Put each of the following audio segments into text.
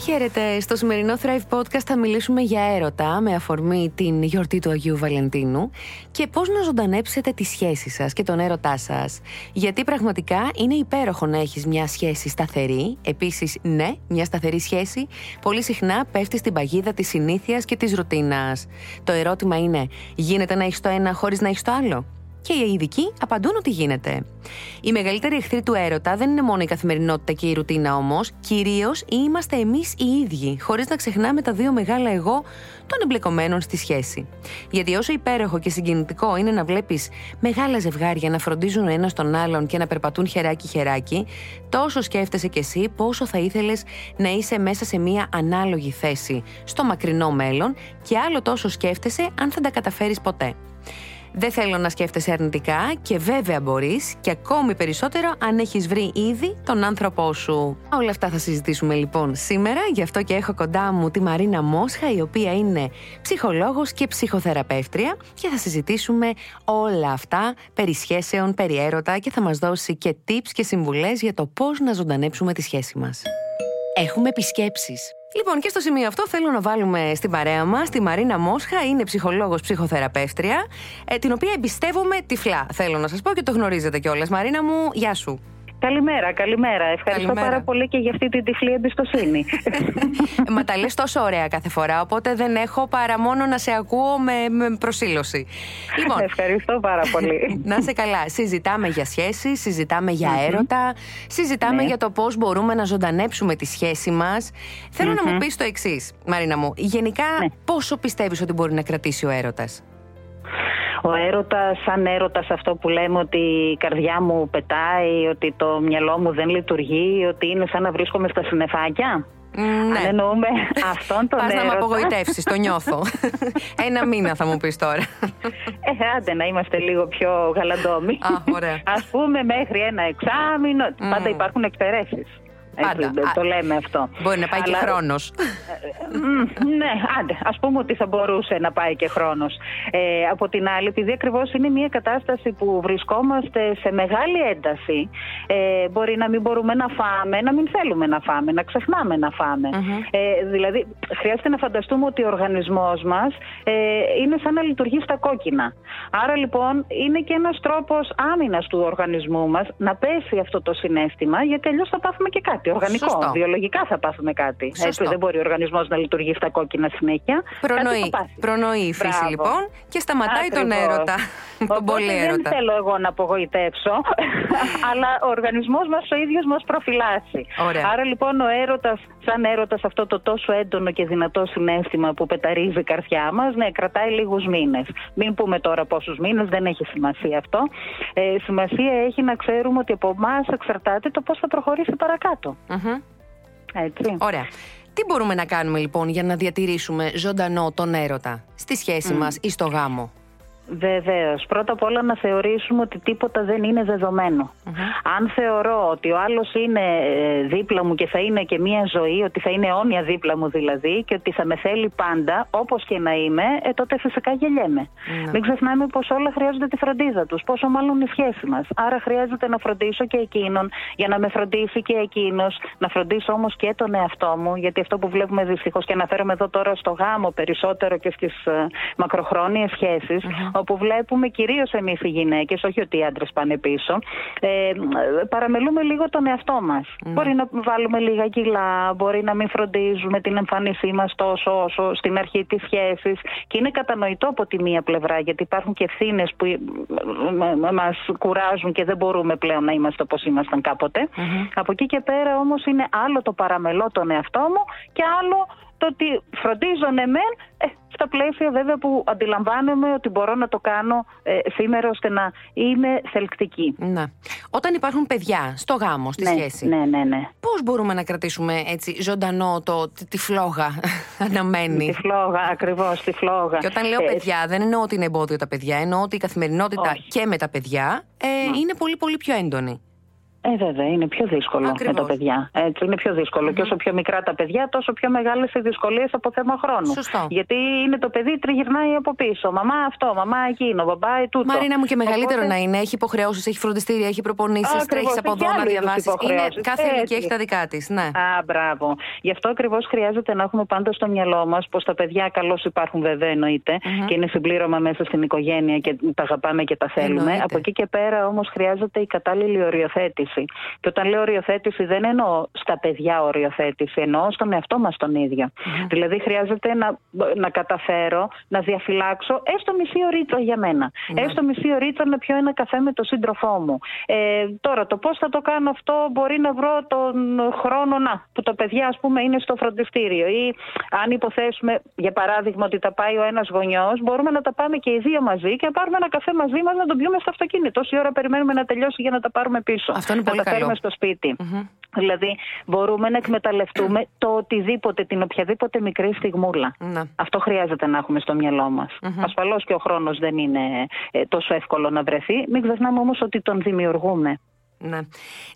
Χαίρετε. Στο σημερινό Thrive Podcast θα μιλήσουμε για έρωτα με αφορμή την γιορτή του Αγίου Βαλεντίνου και πώς να ζωντανέψετε τη σχέση σας και τον έρωτά σας. Γιατί πραγματικά είναι υπέροχο να έχεις μια σχέση σταθερή. Επίσης, ναι, μια σταθερή σχέση πολύ συχνά πέφτει στην παγίδα της συνήθειας και της ρουτίνας. Το ερώτημα είναι, γίνεται να έχεις το ένα χωρίς να έχεις το άλλο; Και οι ειδικοί απαντούν ότι γίνεται. Η μεγαλύτερη εχθρή του έρωτα δεν είναι μόνο η καθημερινότητα και η ρουτίνα όμως, κυρίως είμαστε εμείς οι ίδιοι, χωρίς να ξεχνάμε τα δύο μεγάλα εγώ των εμπλεκομένων στη σχέση. Γιατί όσο υπέροχο και συγκινητικό είναι να βλέπεις μεγάλα ζευγάρια να φροντίζουν ο ένας τον άλλον και να περπατούν χεράκι-χεράκι, τόσο σκέφτεσαι κι εσύ πόσο θα ήθελες να είσαι μέσα σε μία ανάλογη θέση στο μακρινό μέλλον και άλλο τόσο σκέφτεσαι αν θα τα καταφέρεις ποτέ. Δεν θέλω να σκέφτεσαι αρνητικά και βέβαια μπορείς και ακόμη περισσότερο αν έχεις βρει ήδη τον άνθρωπό σου. Όλα αυτά θα συζητήσουμε λοιπόν σήμερα, γι' αυτό και έχω κοντά μου τη Μαρίνα Μόσχα, η οποία είναι ψυχολόγος και ψυχοθεραπεύτρια και θα συζητήσουμε όλα αυτά περί σχέσεων, περί έρωτα και θα μας δώσει και tips και συμβουλές για το πώς να ζωντανέψουμε τη σχέση μας. Έχουμε επισκέψεις. Λοιπόν, και στο σημείο αυτό θέλω να βάλουμε στην παρέα μας τη Μαρίνα Μόσχα. Είναι ψυχολόγος ψυχοθεραπεύτρια, ε, την οποία εμπιστεύομαι τυφλά. Θέλω να σας πω και το γνωρίζετε κιόλας. Μαρίνα μου, γεια σου. Καλημέρα, καλημέρα. Ευχαριστώ πάρα πολύ και για αυτή την τυφλή εμπιστοσύνη. Μα τα λες τόσο ωραία κάθε φορά, οπότε δεν έχω παρά μόνο να σε ακούω με, με προσήλωση. Λοιπόν, Ευχαριστώ πάρα πολύ. να σε καλά. Συζητάμε για σχέση, συζητάμε για έρωτα, συζητάμε ναι. για το πώς μπορούμε να ζωντανέψουμε τη σχέση μας. Θέλω να μου πεις το εξής, Μαρίνα μου. Γενικά, ναι. πόσο πιστεύεις ότι μπορεί να κρατήσει ο έρωτας; Ο έρωτας, σαν έρωτας αυτό που λέμε ότι η καρδιά μου πετάει, ότι το μυαλό μου δεν λειτουργεί, ότι είναι σαν να βρίσκομαι στα συννεφάκια. Ναι. Αν εννοούμε αυτόν τον Πας να με απογοητεύσεις, το νιώθω. Ένα μήνα θα μου πεις τώρα. Ε, άντε να είμαστε λίγο πιο γαλαντόμοι. Α, ωραία. Ας πούμε μέχρι ένα εξάμεινο. Πάντα υπάρχουν εξαιρέσεις. Πάντα. το λέμε αυτό. Μπορεί να πάει και χρόνος. ναι, άντε. Α πούμε ότι θα μπορούσε να πάει και χρόνος. Ε, από την άλλη, επειδή ακριβώς είναι μια κατάσταση που βρισκόμαστε σε μεγάλη ένταση, ε, μπορεί να μην μπορούμε να φάμε, να μην θέλουμε να φάμε, να ξεχνάμε να φαμε Ε, δηλαδή, χρειάζεται να φανταστούμε ότι ο οργανισμός μας ε, είναι σαν να λειτουργεί στα κόκκινα. Άρα λοιπόν είναι και ένας τρόπος άμυνας του οργανισμού μας να πέσει αυτό το συνέστημα, γιατί αλλιώς θα πάθουμε και κάτι οργανικό. Σωστό. Βιολογικά θα πάθουμε κάτι. Έτσι, δεν μπορεί ο οργανισμός να λειτουργεί στα κόκκινα συνέχεια. Προνοεί. Προνοεί η φύση Μπράβο. λοιπόν και σταματάει Ακριβώς. τον έρωτα. τον πολύ έρωτα. Δεν θέλω εγώ να απογοητεύσω, αλλά ο οργανισμός μας ο ίδιος μας προφυλάσσει. Άρα λοιπόν ο έρωτας, σαν έρωτας, αυτό το τόσο έντονο και δυνατό συνέστημα που πεταρίζει η καρδιά μας, ναι, κρατάει λίγους μήνες. Μην πούμε τώρα πόσους μήνες, δεν έχει σημασία αυτό. Ε, σημασία έχει να ξέρουμε ότι από εμάς εξαρτάται το πώς θα προχωρήσει παρακάτω. Έτσι. Ωραία. Τι μπορούμε να κάνουμε λοιπόν για να διατηρήσουμε ζωντανό τον έρωτα στη σχέση mm. μας ή στο γάμο; Βεβαίως. Πρώτα απ' όλα να θεωρήσουμε ότι τίποτα δεν είναι Αν θεωρώ ότι ο άλλος είναι ε, δίπλα μου και θα είναι και μία ζωή, ότι θα είναι αιώνια δίπλα μου δηλαδή και ότι θα με θέλει πάντα, όπως και να είμαι, ε, τότε φυσικά γελιέμαι. Mm. Μην ξεχνάμε πως όλα χρειάζονται τη φροντίδα τους, πόσο μάλλον η σχέση μας. Άρα χρειάζεται να φροντίσω και εκείνον για να με φροντίσει και εκείνος, να φροντίσω όμως και τον εαυτό μου, γιατί αυτό που βλέπουμε δυστυχώς και αναφέρομαι εδώ τώρα στο γάμο περισσότερο και στις uh, ε, μακροχρόνιες σχέσεις, όπου βλέπουμε κυρίως εμείς οι γυναίκες, όχι ότι οι άντρες πάνε πίσω, ε, παραμελούμε λίγο τον εαυτό μας. Mm. Μπορεί να βάλουμε λίγα κιλά, μπορεί να μην φροντίζουμε την εμφάνισή μας τόσο όσο στην αρχή της σχέσης. Και είναι κατανοητό από τη μία πλευρά, γιατί υπάρχουν και ευθύνες που μας κουράζουν και δεν μπορούμε πλέον να είμαστε όπως ήμασταν κάποτε. Mm-hmm. Από εκεί και πέρα όμως είναι άλλο το παραμελώ τον εαυτό μου και άλλο το ότι φροντίζονται μεν, ε, στα πλαίσια βέβαια που αντιλαμβάνομαι ότι μπορώ να το κάνω ε, σήμερα ώστε να είμαι θελκτική. Να. Όταν υπάρχουν παιδιά στο γάμο, στη ναι, σχέση, ναι, ναι, ναι. πώς μπορούμε να κρατήσουμε έτσι ζωντανό το, τη, φλόγα αναμένη; Τη φλόγα, ακριβώς, τη φλόγα. Και όταν λέω Ε, παιδιά, δεν εννοώ ότι είναι εμπόδιο τα παιδιά, εννοώ ότι η καθημερινότητα Όχι. και με τα παιδιά ε, είναι πολύ πολύ πιο έντονη. Ε, βέβαια, είναι πιο δύσκολο Ακριβώς. με τα παιδιά. Έτσι, είναι πιο δυσκολο Και όσο πιο μικρά τα παιδιά, τόσο πιο μεγάλες οι δυσκολίες από θέμα χρόνου. Σωστό. Γιατί είναι το παιδί τριγυρνάει από πίσω. Μαμά αυτό, μαμά εκείνο, μπαμπά τούτο. Μαρίνα μου και μεγαλύτερο Οπότε- να είναι, έχει υποχρεώσεις, έχει φροντιστήρια, έχει προπονήσεις, Ακριβώς, τρέχει από έχει εδώ να άλλους είδους διαβάσεις. Είναι υποχρεώσεις. κάθε ηλικία Έτσι. έχει τα δικά της. Ναι. Α, μπράβο. Γι' αυτό ακριβώς χρειάζεται να έχουμε πάντα στο μυαλό μας πως τα παιδιά καλώς υπάρχουν, βέβαια, εννοείται, και είναι συμπλήρωμα μέσα στην οικογένεια και τα αγαπάμε και τα θέλουμε. Εννοείται. Από εκεί και πέρα όμως χρειάζεται η κατάλληλη οριοθέτηση. Και όταν λέω οριοθέτηση, δεν εννοώ στα παιδιά οριοθέτηση, εννοώ στον εαυτό μας τον ίδιο. Δηλαδή, χρειάζεται να, να καταφέρω να διαφυλάξω έστω μισή ωρίτσα για μένα. Έστω μισή ωρίτσα να πιω ένα καφέ με τον σύντροφό μου. Ε, τώρα, το πώς θα το κάνω αυτό, μπορεί να βρω τον χρόνο να, που τα παιδιά, ας πούμε, είναι στο φροντιστήριο. Ή αν υποθέσουμε, για παράδειγμα, ότι τα πάει ο ένας γονιός, μπορούμε να τα πάμε και οι δύο μαζί και να πάρουμε ένα καφέ μαζί μας να τον πιούμε στο αυτοκίνητο. Όση ώρα περιμένουμε να τελειώσει για να τα πάρουμε πίσω. Αυτό είναι να πολύ τα καλό. φέρουμε στο σπιτι Δηλαδή, μπορούμε να εκμεταλλευτούμε το οτιδήποτε, την οποιαδήποτε μικρή στιγμούλα. Ναι. Αυτό χρειάζεται να έχουμε στο μυαλό μας. Ασφαλώς και ο χρόνος δεν είναι ε, τόσο εύκολο να βρεθεί. Μην ξεχνάμε όμως ότι τον δημιουργούμε. Ναι.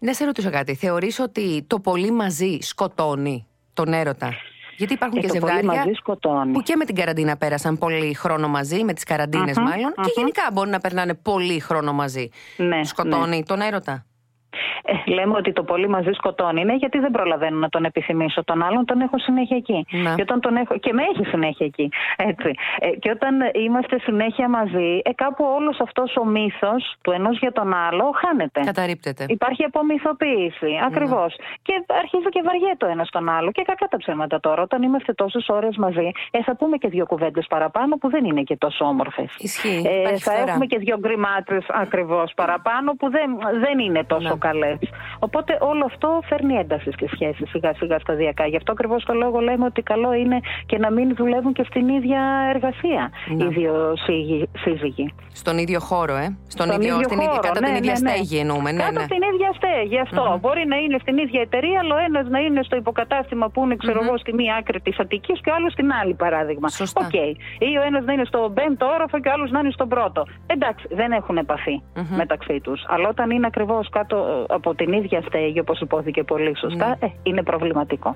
Να σε ρωτήσω κάτι. Θεωρείς ότι το πολύ μαζί σκοτώνει τον έρωτα; Γιατί υπάρχουν Ε, και το πολύ ζευγάρια μαζί σκοτώνει. που και με την καραντίνα πέρασαν πολύ χρόνο μαζί, με τις καραντίνες Αχα, μάλλον, και αχα. γενικά μπορεί να περνάνε πολύ χρόνο μαζί. Ναι, Σκοτώνει τον έρωτα; Ε, λέμε ότι το πολύ μαζί σκοτώνει. Ναι, γιατί δεν προλαβαίνω να τον επιθυμήσω. Τον άλλον τον έχω συνέχεια εκεί. Ναι. Και, όταν τον έχω... και με έχει συνέχεια εκεί. Έτσι. Ε, και όταν είμαστε συνέχεια μαζί, ε, κάπου όλος αυτός ο μύθος του ενός για τον άλλο χάνεται. Καταρρύπτεται. Υπάρχει απομυθοποίηση. Ακριβώς. Και αρχίζει και βαριέται ο ένας τον άλλο. Και κακά τα ψέματα τώρα. Όταν είμαστε τόσες ώρες μαζί, ε, θα πούμε και δύο κουβέντες παραπάνω που δεν είναι και τόσο όμορφες. Ισχύει. Ε, Υπάρχει θα φθορά. έχουμε και δύο γκριμάτσε ακριβώς παραπάνω που δεν, δεν είναι τόσο Ναι. Καλές. Οπότε όλο αυτό φέρνει ένταση στη σχέση σιγά σιγά σταδιακά. Γι' αυτό ακριβώς το λόγο λέμε ότι καλό είναι και να μην δουλεύουν και στην ίδια εργασία Ναι. οι δύο σύγη- σύζυγοι. Στον ίδιο χώρο, ε; Στον, Στον ίδιο, ίδιο στην ίδια, χώρο, κάτω ναι, την ίδια ναι, ναι. στέγη εννοούμε. Ναι, Κάτω ναι. στην ίδια στέγη. Αυτό. Μπορεί να είναι στην ίδια εταιρεία, αλλά ο ένας να είναι στο υποκατάστημα που είναι, ξέρω εγώ, στη μία άκρη της Αττικής και ο άλλος στην άλλη, παράδειγμα. Σωστά. Οκ. Ή ο ένας να είναι στο πέμπτο όροφο και ο άλλος να είναι στον πρώτο. Εντάξει, δεν έχουν επαφή μεταξύ τους. Αλλά όταν είναι ακριβώς κάτω ε, από την ίδια στέγη, όπως υπόθηκε πολύ σωστά, Ναι. ε, είναι προβληματικό.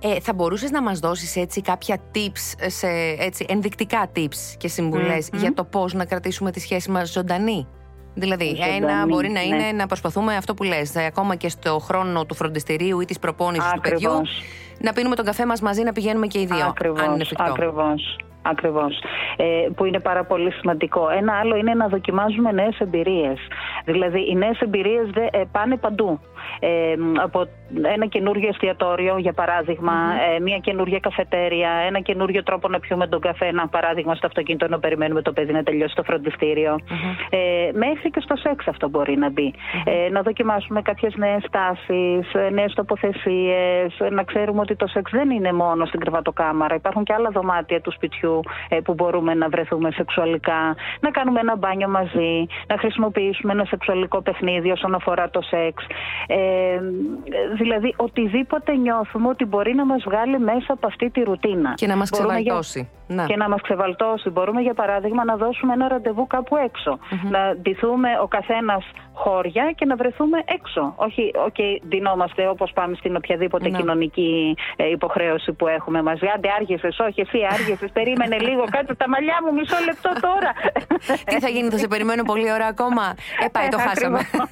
Ε, θα μπορούσες να μας δώσεις έτσι κάποια tips, σε, έτσι, ενδεικτικά tips και συμβουλες για το πώς να κρατήσουμε τη σχέση μας ζωντανή; Δηλαδή, Ζωντανή, ένα μπορεί να ναι. είναι να προσπαθούμε αυτό που λες, ε, ακόμα και στο χρόνο του φροντιστηρίου ή της προπόνησης του παιδιού, Ακριβώς. να πίνουμε τον καφέ μας μαζί, να πηγαίνουμε και οι δύο, αν είναι εφικτό. Ακριβώς. Ακριβώς. Ε, που είναι πάρα πολύ σημαντικό. Ένα άλλο είναι να δοκιμάζουμε νέες εμπειρίες. Δηλαδή, οι νέες εμπειρίες δε, ε, πάνε παντού. Ε, μ, από ένα καινούριο εστιατόριο, για παράδειγμα, ε, μια καινούργια καφετέρια, ένα καινούριο τρόπο να πιούμε τον καφέ, ένα παράδειγμα στο αυτοκίνητο να περιμένουμε το παιδί να τελειώσει το φροντιστήριο. Ε, μέχρι και στο σεξ αυτό μπορεί να μπει. Ε, να δοκιμάσουμε κάποιες νέες τάσεις, ε, νέες τοποθεσίες, ε, να ξέρουμε ότι το σεξ δεν είναι μόνο στην κρεβατοκάμαρα. Υπάρχουν και άλλα δωμάτια του σπιτιού ε, που μπορούμε να βρεθούμε σεξουαλικά, να κάνουμε ένα μπάνιο μαζί, να χρησιμοποιήσουμε ένα σεξουαλικό παιχνίδι όσον αφορά το σεξ. Ε, δηλαδή, οτιδήποτε νιώθουμε ότι μπορεί να μας βγάλει μέσα από αυτή τη ρουτίνα. Και να μας Μπορούμε για- ξεβαλτώσει. Ναι. και να μας ξεβαλτώσει. Μπορούμε για παράδειγμα να δώσουμε ένα ραντεβού κάπου έξω. Να ντυθούμε ο καθένας χώρια και να βρεθούμε έξω. Όχι, οκ, ντυνόμαστε όπως πάμε στην οποιαδήποτε Ναι. κοινωνική ε, υποχρέωση που έχουμε μαζί. Άντε άργησες, όχι εσύ άργησες, περίμενε λίγο, κάτσε τα μαλλιά μου μισό λεπτό τώρα. Τι θα γίνει, θα σε περιμένω πολλή ώρα ακόμα; Ε, πάει, το Ε, χάσαμε. ακριβώς.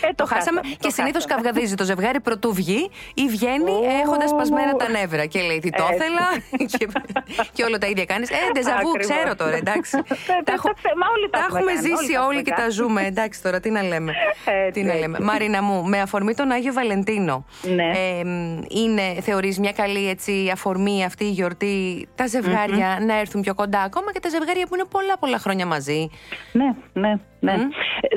Ε, το το χάσαμε χάσαμε, και το συνήθως χάσαμε. καυγαδίζει το ζευγάρι πρωτού βγει ή βγαίνει Ω. έχοντας σπασμένα τα νεύρα και λέει τι το Έτσι. ήθελα και, και όλο τα ίδια κάνεις. Ε, ντεζαβού, Ακριβώς. ξέρω τώρα, εντάξει. Ε, τα, έχω- τα ξε- μα όλοι τα τα έχουμε έχουμε κάνει, ζήσει όλοι τα όλοι έχουμε και τα κάνει. ζούμε. Εντάξει τώρα, τι να λέμε. Έτσι, τι να λέμε. έτσι. Μαρίνα μου, με αφορμή τον Άγιο Βαλεντίνο. Ναι. Ε, μ, είναι, θεωρείς, μια καλή έτσι, αφορμή αυτή η γιορτή τα ζευγάρια να έρθουν πιο κοντά, ακόμα και τα ζευγάρια που είναι πολλά πολλά χρόνια μαζί. Ναι, ναι. Ναι.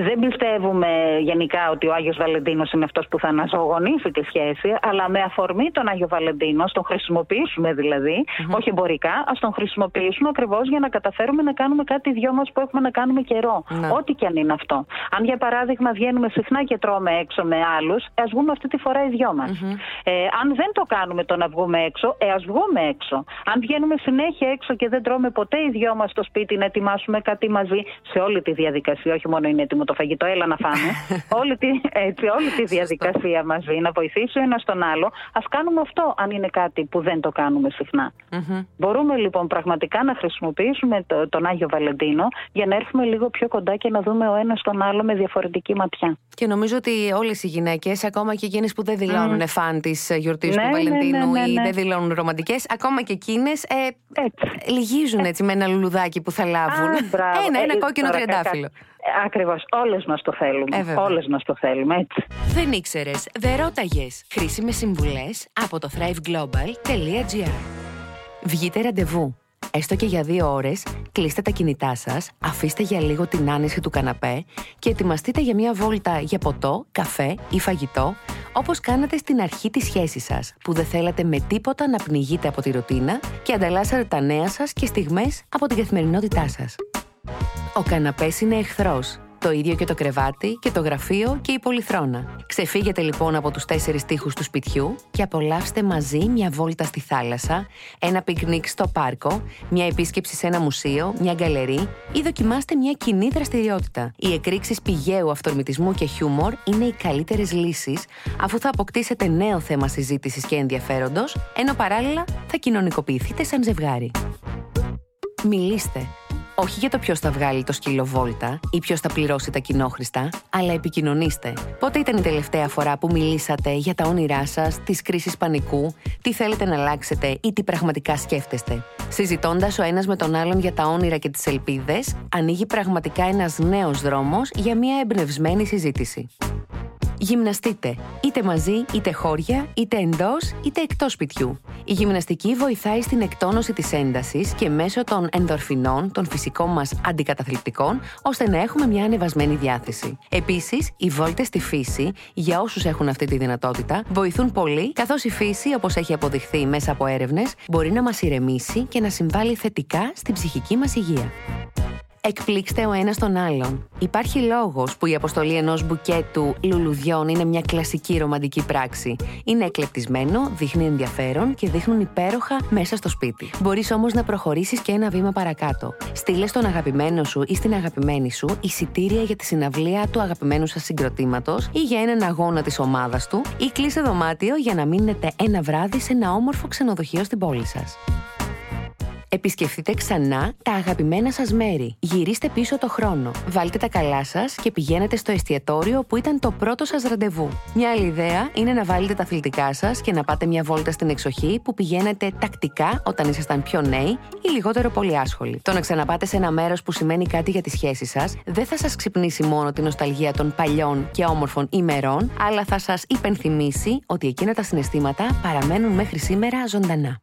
Δεν πιστεύουμε γενικά ότι ο Άγιος Βαλεντίνος είναι αυτός που θα αναζωογονήσει τη σχέση, αλλά με αφορμή τον Άγιο Βαλεντίνο, τον χρησιμοποιήσουμε δηλαδή, όχι εμπορικά, ας τον χρησιμοποιήσουμε ακριβώς για να καταφέρουμε να κάνουμε κάτι δυο μας που έχουμε να κάνουμε καιρό. Ναι. Ό,τι και αν είναι αυτό. Αν για παράδειγμα βγαίνουμε συχνά και τρώμε έξω με άλλους, ας βγούμε αυτή τη φορά οι δυο μας. Ε, αν δεν το κάνουμε το να βγούμε έξω, ε, ας βγούμε έξω. Αν βγαίνουμε συνέχεια έξω και δεν τρώμε ποτέ οι δυο μας στο σπίτι να ετοιμάσουμε κάτι μαζί σε όλη τη διαδικασία όχι μόνο είναι έτοιμο το φαγητό, έλα να φάμε. όλη, τη, έτσι, όλη τη διαδικασία μαζί, να βοηθήσει ο ένας τον άλλο. Α κάνουμε αυτό, αν είναι κάτι που δεν το κάνουμε Μπορούμε λοιπόν πραγματικά να χρησιμοποιήσουμε το, τον Άγιο Βαλεντίνο για να έρθουμε λίγο πιο κοντά και να δούμε ο ένας τον άλλο με διαφορετική ματιά. Και νομίζω ότι όλες οι γυναίκες, ακόμα και εκείνες που δεν δηλώνουν mm. φαν της γιορτής ναι, του ναι, Βαλεντίνου ναι, ναι, ή δεν δηλώνουν ρομαντικές, ακόμα και εκείνες ε, λυγίζουν έτσι με ένα λουλουδάκι που θα λάβουν. ένα, ένα ε, κόκκινο τριαντάφυλλο. Ακριβώς. Όλες μας το θέλουμε. Ε, Όλες μας το θέλουμε, έτσι. Δεν ήξερες, δεν ρώταγε. Χρήσιμες συμβουλές από το thriveglobal.gr. Βγείτε ραντεβού. Έστω και για δύο ώρες, κλείστε τα κινητά σας, αφήστε για λίγο την άνεση του καναπέ και ετοιμαστείτε για μια βόλτα για ποτό, καφέ ή φαγητό, όπως κάνατε στην αρχή της σχέσης σας, που δεν θέλατε με τίποτα να πνιγείτε από τη ρουτίνα και ανταλλάσσατε τα νέα σας και στιγμές από την καθημερινότητά σας. Ο καναπές είναι εχθρός. Το ίδιο και το κρεβάτι και το γραφείο και η πολυθρόνα. Ξεφύγετε λοιπόν από τους τέσσερις τείχους του σπιτιού και απολαύστε μαζί μια βόλτα στη θάλασσα, ένα πικνίκ στο πάρκο, μια επίσκεψη σε ένα μουσείο, μια γκαλερί ή δοκιμάστε μια κοινή δραστηριότητα. Οι εκρήξεις πηγαίου αυθορμητισμού και χιούμορ είναι οι καλύτερες λύσεις αφού θα αποκτήσετε νέο θέμα συζήτησης και ενδιαφέροντος, ενώ παράλληλα θα κοινωνικοποιηθείτε σαν ζευγάρι. Μιλήστε όχι για το ποιος θα βγάλει το σκύλο βόλτα ή ποιος θα πληρώσει τα κοινόχρηστα, αλλά επικοινωνήστε. Πότε ήταν η τελευταία φορά που μιλήσατε για τα όνειρά σας, τις κρίσεις πανικού, τι θέλετε να αλλάξετε ή τι πραγματικά σκέφτεστε. Συζητώντας ο ένας με τον άλλον για τα όνειρα και τις ελπίδες, ανοίγει πραγματικά ένας νέος δρόμος για μια εμπνευσμένη συζήτηση. Γυμναστείτε, είτε μαζί, είτε χώρια, είτε εντός, είτε εκτός σπιτιού. Η γυμναστική βοηθάει στην εκτόνωση της έντασης και μέσω των ενδορφινών, των φυσικών μας αντικαταθλιπτικών, ώστε να έχουμε μια ανεβασμένη διάθεση. Επίσης, οι βόλτες στη φύση, για όσους έχουν αυτή τη δυνατότητα, βοηθούν πολύ, καθώς η φύση, όπως έχει αποδειχθεί μέσα από έρευνες, μπορεί να μας ηρεμήσει και να συμβάλλει θετικά στην ψυχική μας υγεία. Εκπλήξτε ο ένας τον άλλον. Υπάρχει λόγος που η αποστολή ενός μπουκέτου λουλουδιών είναι μια κλασική ρομαντική πράξη. Είναι εκλεπτισμένο, δείχνει ενδιαφέρον και δείχνουν υπέροχα μέσα στο σπίτι. Μπορείς όμως να προχωρήσεις και ένα βήμα παρακάτω. Στείλε στον αγαπημένο σου ή στην αγαπημένη σου εισιτήρια για τη συναυλία του αγαπημένου σας συγκροτήματος ή για έναν αγώνα της ομάδας του ή κλείσε δωμάτιο για να μείνετε ένα βράδυ σε ένα όμορφο ξενοδοχείο στην πόλη σας. Επισκεφτείτε ξανά τα αγαπημένα σας μέρη. Γυρίστε πίσω το χρόνο. Βάλτε τα καλά σας και πηγαίνετε στο εστιατόριο που ήταν το πρώτο σας ραντεβού. Μια άλλη ιδέα είναι να βάλετε τα αθλητικά σας και να πάτε μια βόλτα στην εξοχή που πηγαίνετε τακτικά όταν ήσασταν πιο νέοι ή λιγότερο πολύ άσχολοι. Το να ξαναπάτε σε ένα μέρος που σημαίνει κάτι για τη σχέση σας δεν θα σας ξυπνήσει μόνο την νοσταλγία των παλιών και όμορφων ημερών, αλλά θα σας υπενθυμίσει ότι εκείνα τα συναισθήματα παραμένουν μέχρι σήμερα ζωντανά.